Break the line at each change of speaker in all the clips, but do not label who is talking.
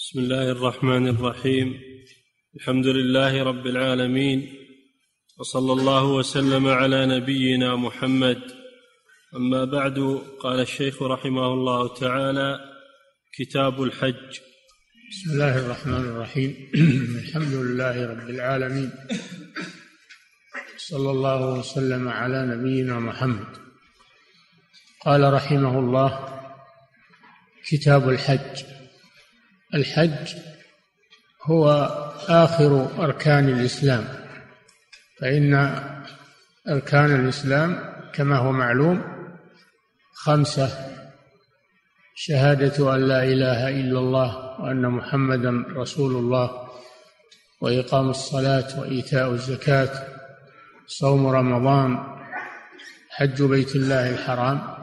بسم الله الرحمن الرحيم. الحمد لله رب العالمين. وصلى الله وسلم على نبينا محمد. أما بعد قال الشيخ رحمه الله تعالى كتاب الحج.
بسم الله الرحمن الرحيم. الحمد لله رب العالمين. صلى الله وسلم على نبينا محمد. قال رحمه الله كتاب الحج. الحج هو آخر أركان الإسلام فإن أركان الإسلام كما هو معلوم خمسة شهادة أن لا إله إلا الله وأن محمدا رسول الله وإقام الصلاة وإيتاء الزكاة صوم رمضان حج بيت الله الحرام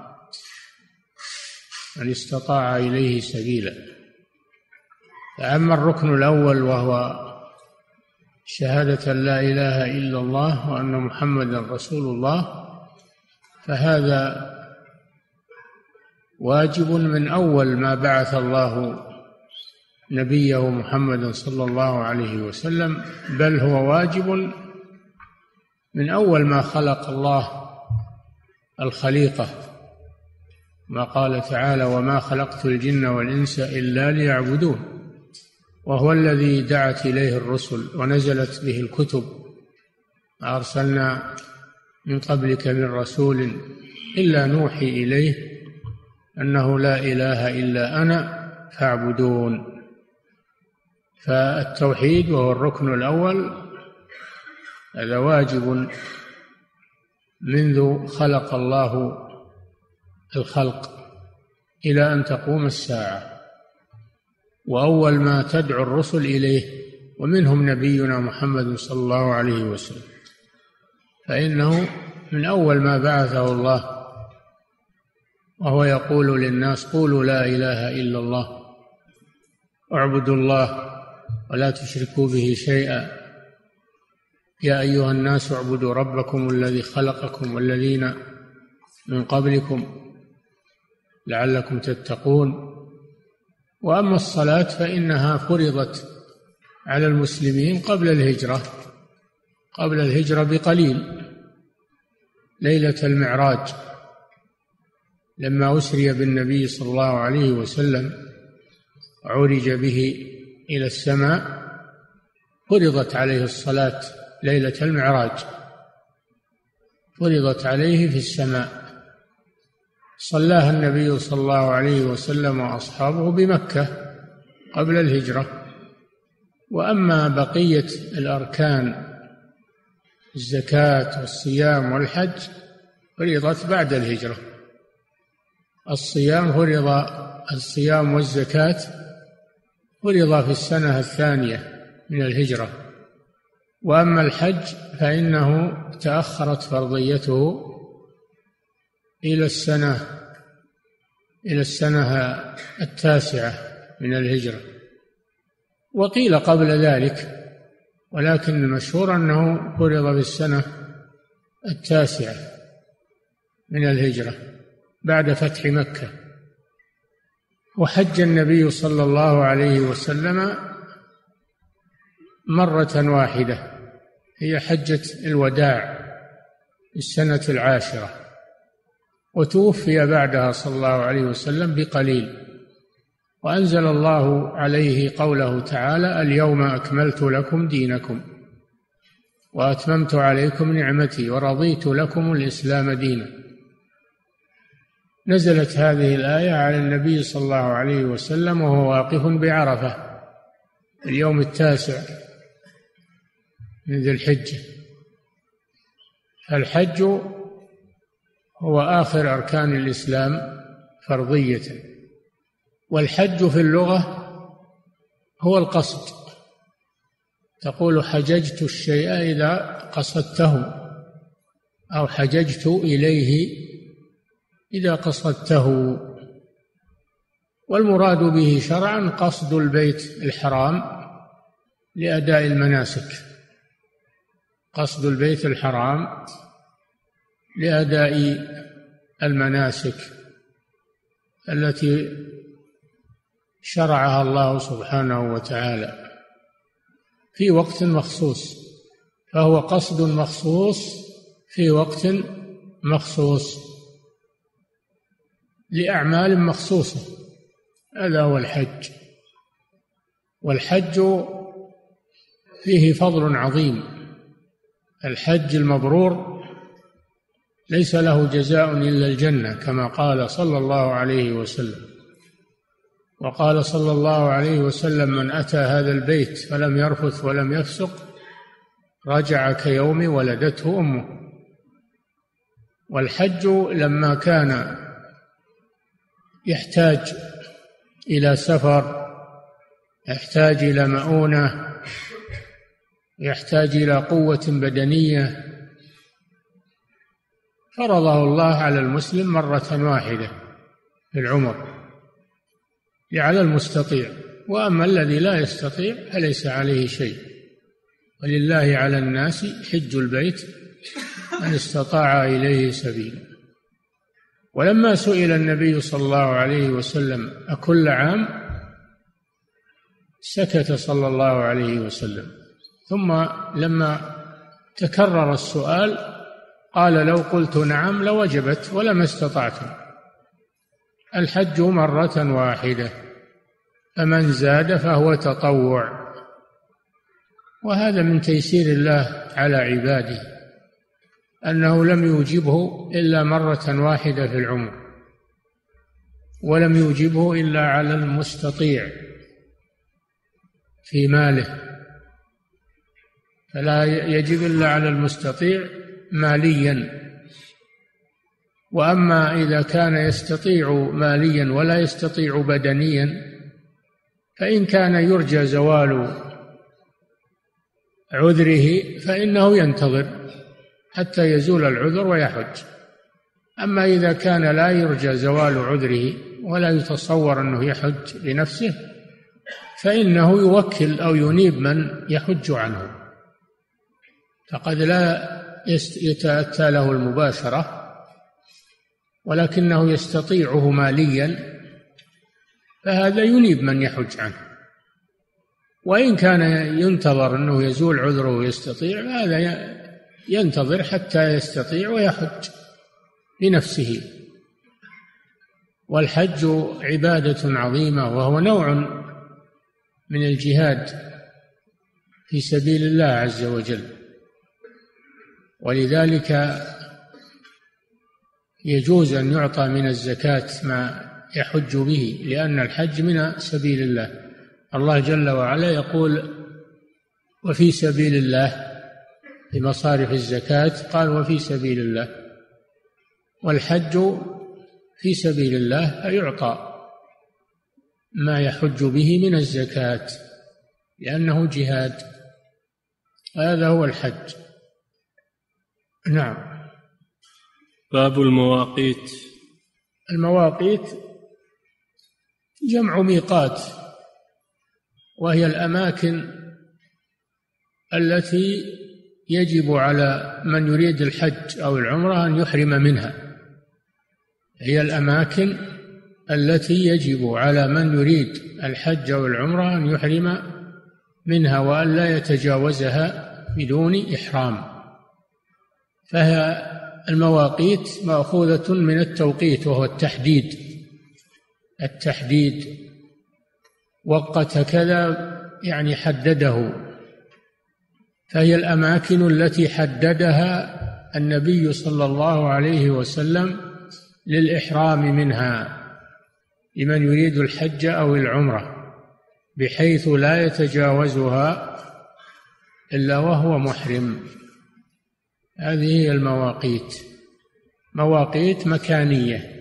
من استطاع إليه سبيلا. فأما الركن الأول وهو شهادة لا إله إلا الله وأن محمدا رسول الله فهذا واجب من أول ما بعث الله نبيه محمدا صلى الله عليه وسلم بل هو واجب من أول ما خلق الله الخليقة. ما قال تعالى وما خلقت الجن والإنس إلا ليعبدون وهو الذي دعت إليه الرسل ونزلت به الكتب. ما ارسلنا من قبلك من رسول إلا نوحي إليه أنه لا إله إلا أنا فاعبدون. فالتوحيد وهو الركن الأول هذا واجب منذ خلق الله الخلق إلى أن تقوم الساعة. وأول ما تدعو الرسل إليه ومنهم نبينا محمد صلى الله عليه وسلم. فإنه من أول ما بعثه الله وهو يقول للناس قولوا لا إله إلا الله اعبدوا الله ولا تشركوا به شيئا. يا أيها الناس اعبدوا ربكم الذي خلقكم والذين من قبلكم لعلكم تتقون. وأما الصلاة فإنها فرضت على المسلمين قبل الهجرة قبل الهجرة بقليل. ليلة المعراج لما أسري بالنبي صلى الله عليه وسلم عرج به إلى السماء فرضت عليه الصلاة ليلة المعراج. فرضت عليه في السماء. صلاها النبي صلى الله عليه وسلم وأصحابه بمكة قبل الهجرة. وأما بقية الأركان الزكاة والصيام والحج فرضت بعد الهجرة. الصيام فرض الصيام والزكاة فرض في السنة الثانية من الهجرة. وأما الحج فإنه تأخرت فرضيته إلى السنة إلى السنة التاسعة من الهجرة. وقيل قبل ذلك ولكن المشهور أنه فرض في السنة التاسعة من الهجرة بعد فتح مكة. وحج النبي صلى الله عليه وسلم مرة واحدة هي حجة الوداع السنة العاشرة. وتوفي بعدها صلى الله عليه وسلم بقليل. وأنزل الله عليه قوله تعالى اليوم أكملت لكم دينكم وأتممت عليكم نعمتي ورضيت لكم الإسلام دينا. نزلت هذه الآية على النبي صلى الله عليه وسلم وهو واقف بعرفة اليوم التاسع من ذي الحجة. فالحج هو آخر أركان الإسلام فرضية. والحج في اللغة هو القصد. تقول حججت الشيء إذا قصدته أو حججت إليه إذا قصدته. والمراد به شرعا قصد البيت الحرام لأداء المناسك. قصد البيت الحرام لأداء المناسك التي شرعها الله سبحانه وتعالى في وقت مخصوص فهو قصد مخصوص في وقت مخصوص لأعمال مخصوصة هذا هو الحج. والحج فيه فضل عظيم الحج المبرور ليس له جزاء إلا الجنة كما قال صلى الله عليه وسلم. وقال صلى الله عليه وسلم من أتى هذا البيت فلم يرفث ولم يفسق رجع كيوم ولدته أمه. والحج لما كان يحتاج إلى سفر يحتاج إلى مؤونة يحتاج إلى قوة بدنية فرضه الله على المسلم مرة واحدة في العمر. على المستطيع. وأما الذي لا يستطيع فليس عليه شيء. ولله على الناس حج البيت من استطاع إليه سبيلا. ولما سئل النبي صلى الله عليه وسلم أكل عام؟ سكت صلى الله عليه وسلم. ثم لما تكرر السؤال قال لو قلت نعم لوجبت ولما استطعتم الحج مرة واحدة فمن زاد فهو تطوع. وهذا من تيسير الله على عباده أنه لم يوجبه إلا مرة واحدة في العمر ولم يوجبه إلا على المستطيع في ماله. فلا يجب إلا على المستطيع ماليا. وأما إذا كان يستطيع ماليا ولا يستطيع بدنيا فإن كان يرجى زوال عذره فإنه ينتظر حتى يزول العذر ويحج. أما إذا كان لا يرجى زوال عذره ولا يتصور أنه يحج بنفسه فإنه يوكل أو ينيب من يحج عنه. فقد لا يتأتى له المباشرة ولكنه يستطيعه ماليا فهذا ينيب من يحج عنه. وإن كان ينتظر أنه يزول عذره ويستطيع هذا ينتظر حتى يستطيع ويحج بنفسه والحج عبادة عظيمة وهو نوع من الجهاد في سبيل الله عز وجل. ولذلك يجوز أن يعطى من الزكاة ما يحج به لأن الحج من سبيل الله. الله جل وعلا يقول وفي سبيل الله في مصارف الزكاة قال وفي سبيل الله والحج في سبيل الله فيعطى ما يحج به من الزكاة لأنه جهاد. هذا هو الحج. نعم.
باب المواقيت.
المواقيت جمع ميقات وهي الأماكن التي يجب على من يريد الحج أو العمرة أن يحرم منها. هي الأماكن التي يجب على من يريد الحج أو العمرة أن يحرم منها وأن لا يتجاوزها بدون إحرام. فهي المواقيت مأخوذة من التوقيت وهو التحديد. التحديد. وقت كذا يعني حدده. فهي الأماكن التي حددها النبي صلى الله عليه وسلم للإحرام منها. لمن يريد الحج أو العمرة. بحيث لا يتجاوزها إلا وهو محرم. هذه هي المواقيت. مواقيت مكانية.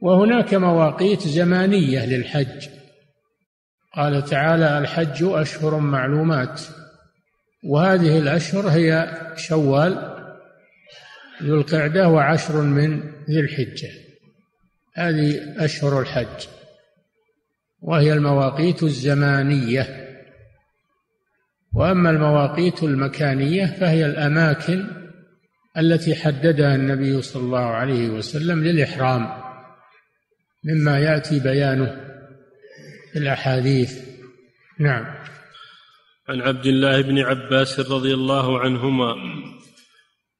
وهناك مواقيت زمانية للحج. قال تعالى الحج أشهر معلومات. وهذه الأشهر هي شوال ذو القعدة وعشر من ذي الحجة. هذه أشهر الحج. وهي المواقيت الزمانية. وأما المواقيت المكانية فهي الأماكن التي حددها النبي صلى الله عليه وسلم للإحرام مما يأتي بيانه الأحاديث. نعم.
عن عبد الله بن عباس رضي الله عنهما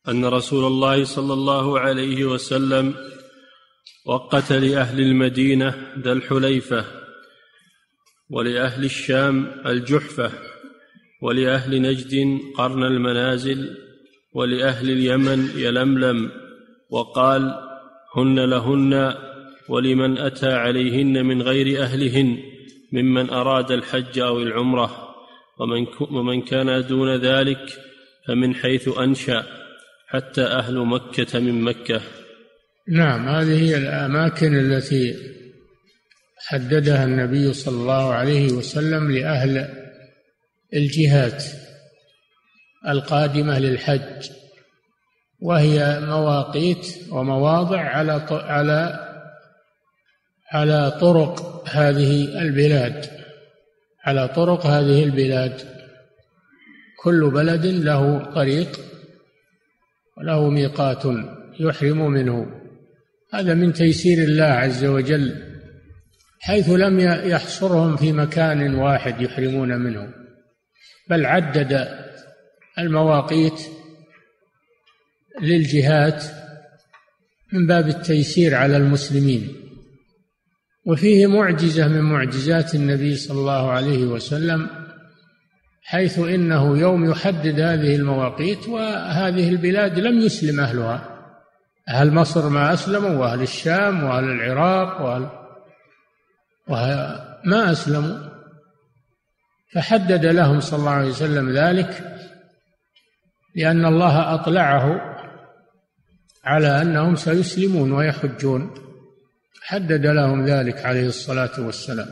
أن رسول الله صلى الله عليه وسلم وقت لأهل المدينة ذا الحليفة ولأهل الشام الجحفة ولأهل نجد قرن المنازل ولأهل اليمن يلملم وقال هن لهن ولمن أتى عليهن من غير أهلهن ممن أراد الحج أو العمرة ومن, ومن كان دون ذلك فمن حيث أنشأ حتى أهل مكة من مكة.
نعم هذه هي الأماكن التي حددها النبي صلى الله عليه وسلم لأهل الجهات القادمة للحج وهي مواقيت ومواضع على على على طرق هذه البلاد. على طرق هذه البلاد. كل بلد له طريق وله ميقات يحرم منه. هذا من تيسير الله عز وجل حيث لم يحصرهم في مكان واحد يحرمون منه. بل عدد المواقيت للجهات من باب التيسير على المسلمين وفيه معجزة من معجزات النبي صلى الله عليه وسلم حيث إنه يوم يحدد هذه المواقيت وهذه البلاد لم يسلم أهلها أهل مصر ما أسلموا وأهل الشام وأهل العراق وأهل ما أسلموا. فحدد لهم صلى الله عليه وسلم ذلك لأن الله أطلعه على أنهم سيسلمون ويحجون. حدد لهم ذلك عليه الصلاة والسلام.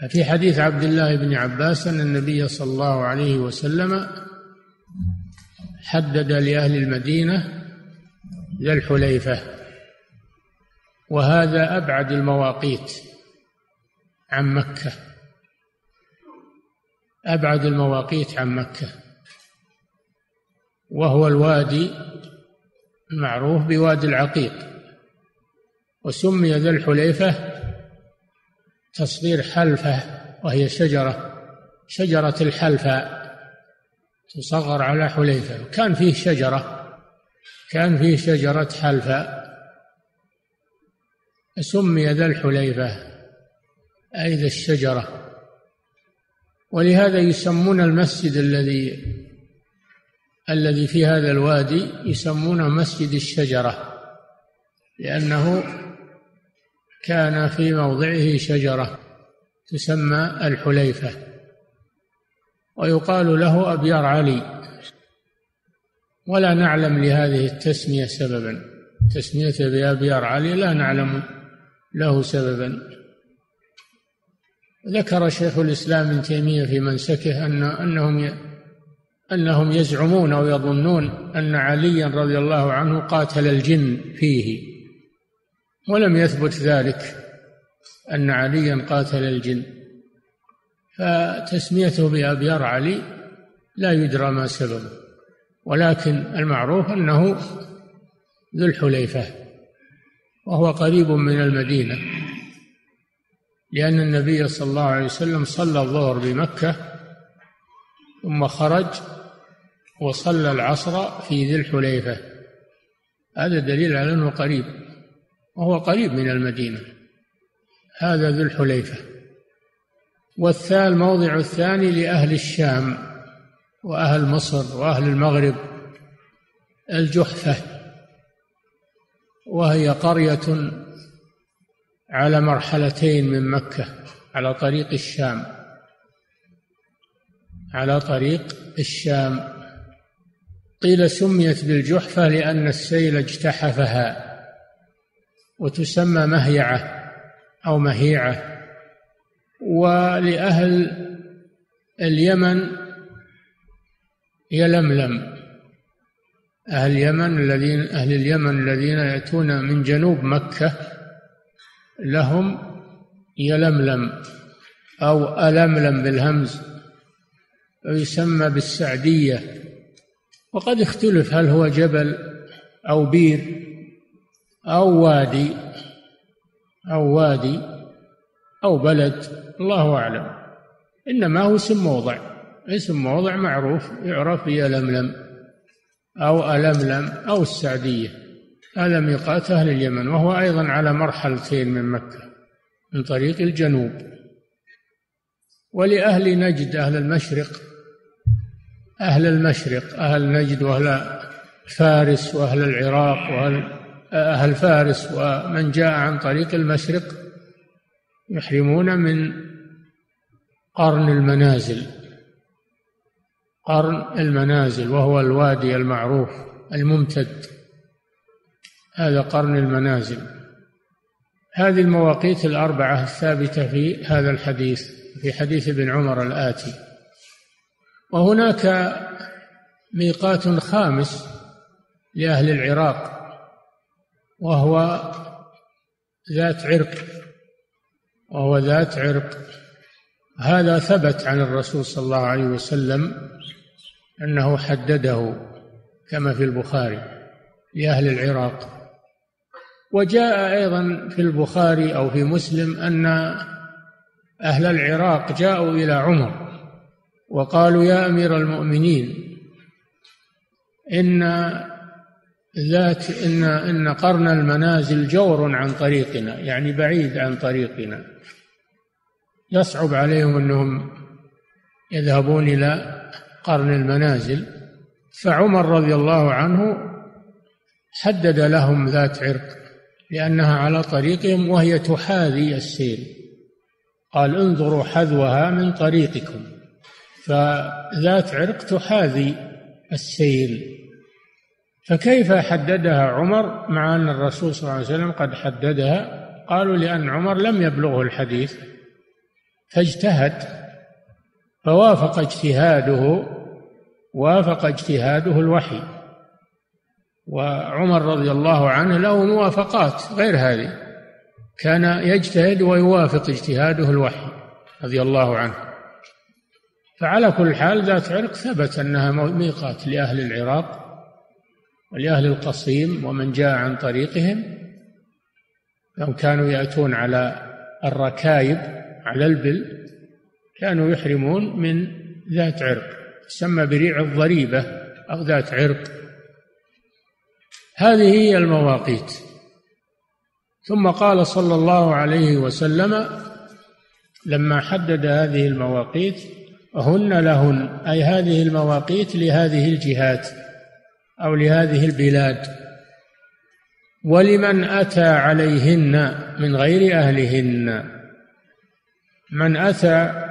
ففي حديث عبد الله بن عباس أن النبي صلى الله عليه وسلم حدد لأهل المدينة ذا الحليفة وهذا أبعد المواقيت عن مكة. أبعد المواقيت عن مكة. وهو الوادي المعروف بوادي العقيق. وسمي ذا الحليفة تصغير حلفة وهي شجرة. شجرة الحلفة تصغر على حليفة. كان فيه شجرة كان فيه شجرة حلفاء سمي ذا الحليفة أي ذا الشجرة. ولهذا يسمون المسجد الذي الذي في هذا الوادي يسمونه مسجد الشجرة لأنه كان في موضعه شجرة تسمى الحليفة ويقال له أبيار علي. ولا نعلم لهذه التسمية سببا تسمية بأبيار علي لا نعلم له سببا. ذكر شيخ الإسلام ابن تيمية في منسكه أن أنهم أنهم يزعمون أو يظنون أن عليا رضي الله عنه قاتل الجن فيه. ولم يثبت ذلك أن عليا قاتل الجن. فتسميته بأبيار علي لا يدرى ما سببه. ولكن المعروف أنه ذو الحليفة وهو قريب من المدينة. لأن النبي صلى الله عليه وسلم صلى الظهر بمكة ثم خرج وصلى العصر في ذي الحليفة. هذا دليل على أنه قريب وهو قريب من المدينة. هذا ذو الحليفة. والثال موضع الثاني لأهل الشام وأهل مصر وأهل المغرب الجحفة. وهي قرية على مرحلتين من مكة على طريق الشام. على طريق الشام. قيل سميت بالجحفة لأن السيل اجتحفها وتسمى مهيعة أو مهيعة. ولأهل اليمن يلملم. أهل اليمن الذين أهل اليمن الذين يأتون من جنوب مكة لهم يلملم أو ألملم بالهمز ويسمى بالسعدية. وقد اختلف هل هو جبل أو بير أو وادي أو وادي أو بلد الله أعلم. إنما هو اسم موضع اسم موضع معروف يعرف بيلملم أو ألملم أو السعدية. هذا ميقات أهل اليمن وهو أيضا على مرحلتين من مكة من طريق الجنوب. ولأهل نجد أهل المشرق أهل المشرق أهل نجد وأهل فارس وأهل العراق وأهل أهل فارس ومن جاء عن طريق المشرق يحرمون من قرن المنازل. قرن المنازل وهو الوادي المعروف الممتد. هذا قرن المنازل. هذه المواقيت الأربعة الثابتة في هذا الحديث في حديث ابن عمر الآتي. وهناك ميقات خامس لأهل العراق وهو ذات عرق وهو ذات عرق. هذا ثبت عن الرسول صلى الله عليه وسلم أنه حدده كما في البخاري لأهل العراق. وجاء أيضا في البخاري أو في مسلم أن أهل العراق جاءوا إلى عمر وقالوا يا أمير المؤمنين إن ذات إن إن قرن المنازل جور عن طريقنا يعني بعيد عن طريقنا. يصعب عليهم أنهم يذهبون إلى قرن المنازل. فعمر رضي الله عنه حدد لهم ذات عرق. لأنها على طريقهم وهي تحاذي السيل قال انظروا حذوها من طريقكم. فذات عرق تحاذي السيل فكيف حددها عمر مع أن الرسول صلى الله عليه وسلم قد حددها؟ قالوا لأن عمر لم يبلغه الحديث. فاجتهد فوافق اجتهاده وافق اجتهاده الوحي. وعمر رضي الله عنه له موافقات غير هذه. كان يجتهد ويوافق اجتهاده الوحي رضي الله عنه. فعلى كل حال ذات عرق ثبت أنها ميقات لأهل العراق ولأهل القصيم ومن جاء عن طريقهم. لو كانوا يأتون على الركايب على البل كانوا يحرمون من ذات عرق. تسمى بريع الضريبة أو ذات عرق. هذه هي المواقيت. ثم قال صلى الله عليه وسلم لما حدد هذه المواقيت هن لهن أي هذه المواقيت لهذه الجهات أو لهذه البلاد. ولمن أتى عليهن من غير أهلهن؟ من أتى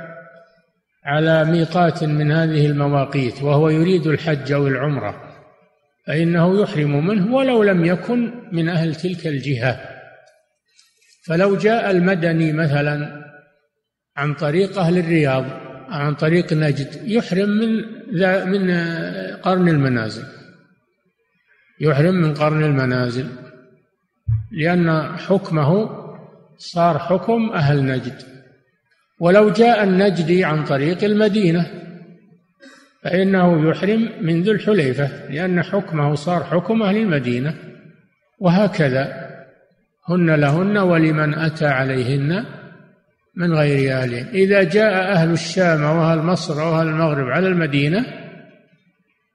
على ميقات من هذه المواقيت وهو يريد الحج أو العمرة. فإنه يحرم منه ولو لم يكن من أهل تلك الجهة. فلو جاء المدني مثلا عن طريق أهل الرياض عن طريق نجد يحرم من من قرن المنازل. يحرم من قرن المنازل لأن حكمه صار حكم أهل نجد. ولو جاء النجدي عن طريق المدينة فإنه يحرم من ذو الحليفة لأن حكمه صار حكم أهل المدينة. وهكذا هن لهن ولمن أتى عليهن من غير أهلهم إذا جاء أهل الشام وأهل مصر وأهل المغرب على المدينة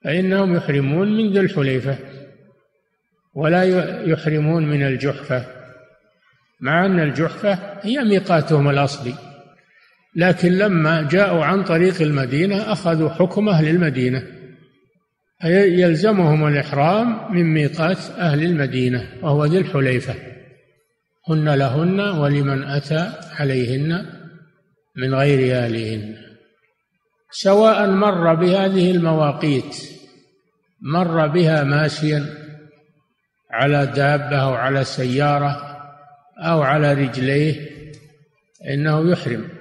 فإنهم يحرمون من ذي الحليفة ولا يحرمون من الجحفة. مع أن الجحفة هي ميقاتهم الأصلي. لكن لما جاءوا عن طريق المدينة أخذوا حكم أهل المدينة يلزمهم الإحرام من ميقات أهل المدينة وهو ذي الحليفة. هن لهن ولمن أتى عليهن من غير أهلهن سواء مر بهذه المواقيت مر بها ماشيا على دابة أو على سيارة أو على رجليه إنه يحرم.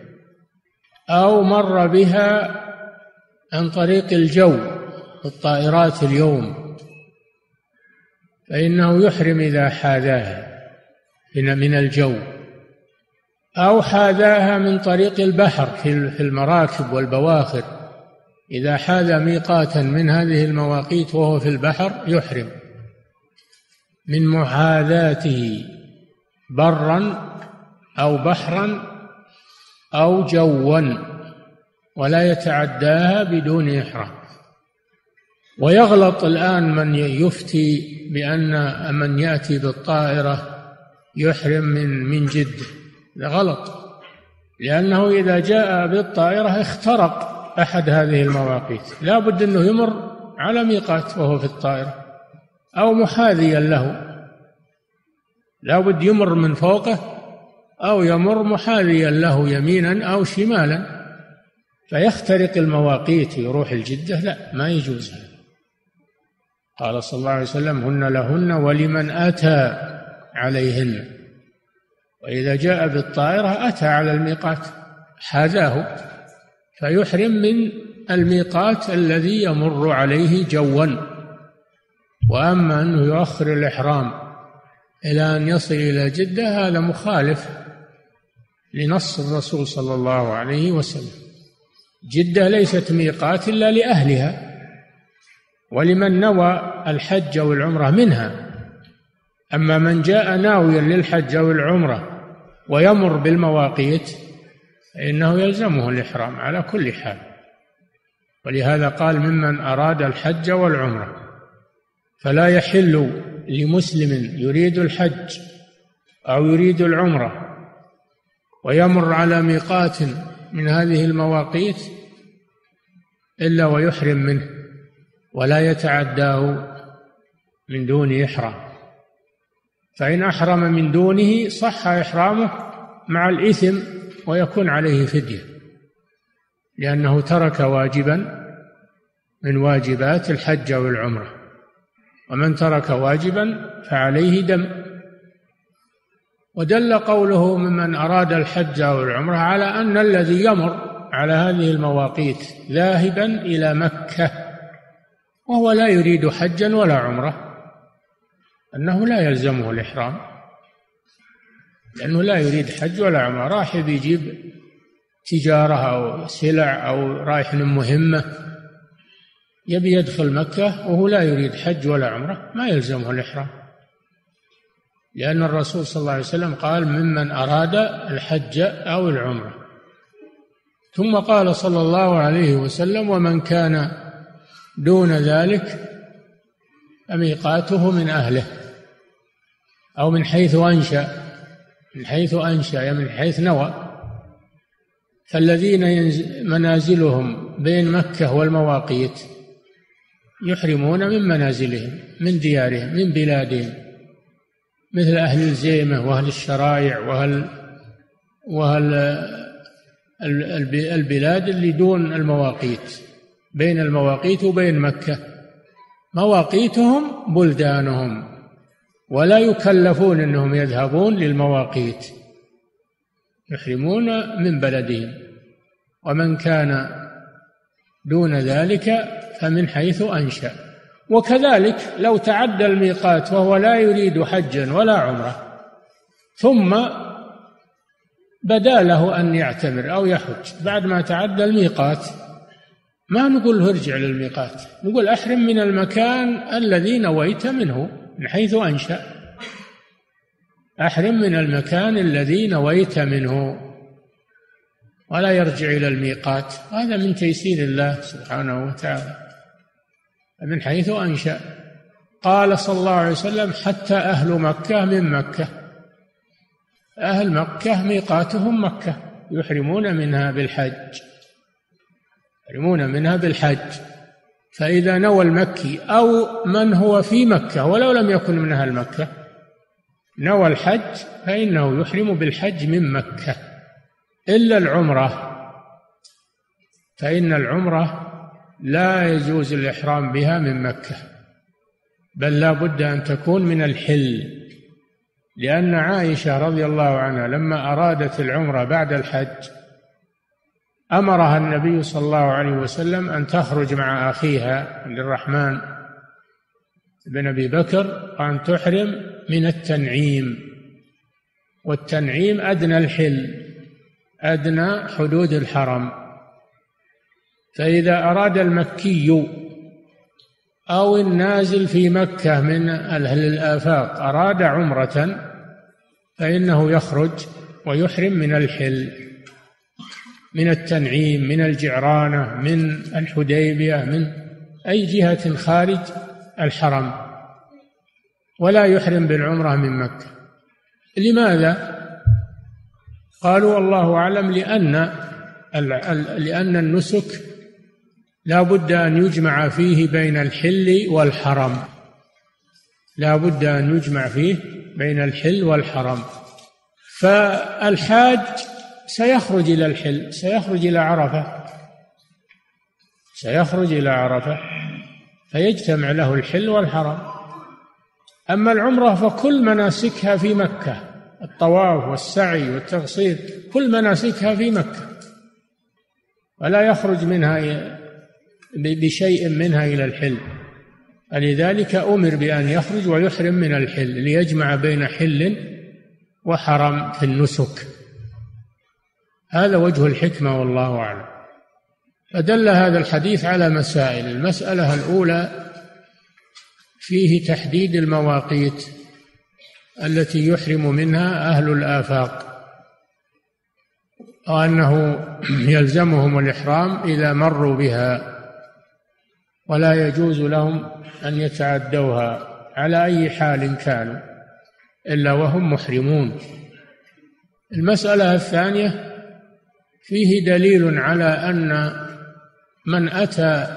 أو مر بها عن طريق الجو الطائرات اليوم. فإنه يحرم إذا حاذاها من الجو. أو حاذاها من طريق البحر في المراكب والبواخر. إذا حاذى ميقاتا من هذه المواقيت وهو في البحر يحرم. من محاذاته برا أو بحرا أو جوا ولا يتعداها بدون إحرام. ويغلط الآن من يفتي بأن من يأتي بالطائرة يحرم من من جدة غلط. لأنه إذا جاء بالطائرة اخترق أحد هذه المواقيت. لا بد أنه يمر على ميقات وهو في الطائرة أو محاذيا له. لا بد يمر من فوقه أو يمر محاذيا له يمينا أو شمالا. فيخترق المواقيت يروح الجدة؟ لا ما يجوز هذا. قال صلى الله عليه وسلم هن لهن ولمن أتى عليهن. وإذا جاء بالطائرة أتى على الميقات حاذاه. فيحرم من الميقات الذي يمر عليه جوا. وأما أنه يؤخر الإحرام إلى أن يصل إلى جدة هذا مخالف. لنص الرسول صلى الله عليه وسلم. جدة ليست ميقات إلا لأهلها ولمن نوى الحج أو العمرة منها. أما من جاء ناويا للحج أو العمرة ويمر بالمواقيت فإنه يلزمه الإحرام على كل حال. ولهذا قال ممن أراد الحج والعمرة فلا يحل لمسلم يريد الحج أو يريد العمرة ويمر على ميقات من هذه المواقيت إلا ويحرم منه ولا يتعداه من دون إحرام. فإن أحرم من دونه صح إحرامه مع الإثم ويكون عليه فدية لأنه ترك واجبا من واجبات الحج أو العمرة ومن ترك واجبا فعليه دم. ودل قوله ممن أراد الحج أو العمرة على أن الذي يمر على هذه المواقيت ذاهبا إلى مكة وهو لا يريد حجا ولا عمرة أنه لا يلزمه الإحرام لأنه لا يريد حج ولا عمرة راح يجيب تجارة أو سلع أو رايح مهمة يبي يدخل مكة وهو لا يريد حج ولا عمرة ما يلزمه الإحرام. لأن الرسول صلى الله عليه وسلم قال ممن أراد الحج أو العمرة. ثم قال صلى الله عليه وسلم ومن كان دون ذلك فميقاته من أهله أو من حيث أنشأ من حيث أنشأ يعني من حيث نوى. فالذين منازلهم بين مكة والمواقيت يحرمون من منازلهم من ديارهم من بلادهم. مثل أهل الزيمة وأهل الشرائع وأهل وأهل البلاد اللي دون المواقيت بين المواقيت وبين مكة. مواقيتهم بلدانهم ولا يكلفون إنهم يذهبون للمواقيت. يحرمون من بلدهم. ومن كان دون ذلك فمن حيث أنشأ. وكذلك لو تعدى الميقات وهو لا يريد حجا ولا عمرة ثم بدا له أن يعتمر أو يحج. بعد ما تعدى الميقات ما نقول له ارجع للميقات نقول أحرم من المكان الذي نويت منه من حيث أنشأ. أحرم من المكان الذي نويت منه ولا يرجع إلى الميقات. هذا من تيسير الله سبحانه وتعالى. من حيث أنشأ. قال صلى الله عليه وسلم حتى أهل مكة من مكة. أهل مكة ميقاتهم مكة. يحرمون منها بالحج. يحرمون منها بالحج. فإذا نوى المكي أو من هو في مكة ولو لم يكن من أهل مكة نوى الحج فإنه يحرم بالحج من مكة. إلا العمرة. فإن العمرة لا يجوز الإحرام بها من مكة بل لا بد أن تكون من الحل. لأن عائشة رضي الله عنها لما أرادت العمرة بعد الحج أمرها النبي صلى الله عليه وسلم أن تخرج مع أخيها عبد الرحمن بن أبي بكر وأن تحرم من التنعيم. والتنعيم أدنى الحل أدنى حدود الحرم. فإذا أراد المكي أو النازل في مكة من أهل الآفاق أراد عمرة فإنه يخرج ويحرم من الحل من التنعيم من الجعرانة من الحديبية من أي جهة خارج الحرم ولا يحرم بالعمرة من مكة لماذا؟ قالوا الله أعلم لأن لأن النسك لا بد أن يجمع فيه بين الحل والحرم. لا بد أن يجمع فيه بين الحل والحرم. فالحاج سيخرج إلى الحل سيخرج إلى عرفة. سيخرج إلى عرفة فيجتمع له الحل والحرم. أما العمرة فكل مناسكها في مكة الطواف والسعي والتقصير كل مناسكها في مكة. ولا يخرج منها بشيء منها إلى الحل. فلذلك أمر بأن يخرج ويحرم من الحل ليجمع بين حل وحرم في النسك. هذا وجه الحكمة والله أعلم. فدل هذا الحديث على مسائل. المسألة الأولى فيه تحديد المواقيت التي يحرم منها أهل الآفاق وأنه يلزمهم الإحرام إذا مروا بها. ولا يجوز لهم أن يتعدوها على أي حال كانوا إلا وهم محرمون. المسألة الثانية فيه دليل على أن من أتى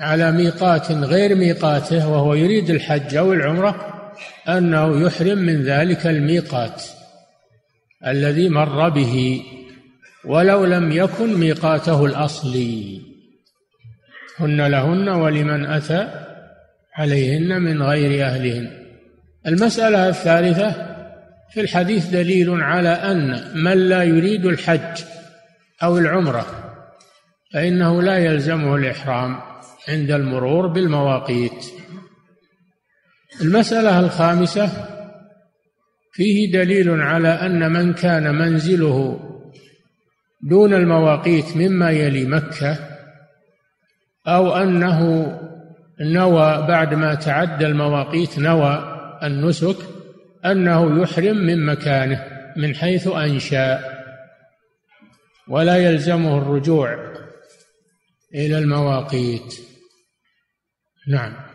على ميقات غير ميقاته وهو يريد الحج أو العمرة أنه يحرم من ذلك الميقات الذي مر به ولو لم يكن ميقاته الأصلي. هن لهن ولمن أتى عليهن من غير أهلهن. المسألة الثالثة في الحديث دليل على أن من لا يريد الحج أو العمرة فإنه لا يلزمه الإحرام عند المرور بالمواقيت. المسألة الخامسة فيه دليل على أن من كان منزله دون المواقيت مما يلي مكة أو أنه نوى بعد ما تعدى المواقيت نوى النسك أنه يحرم من مكانه من حيث أنشأ ولا يلزمه الرجوع إلى المواقيت. نعم.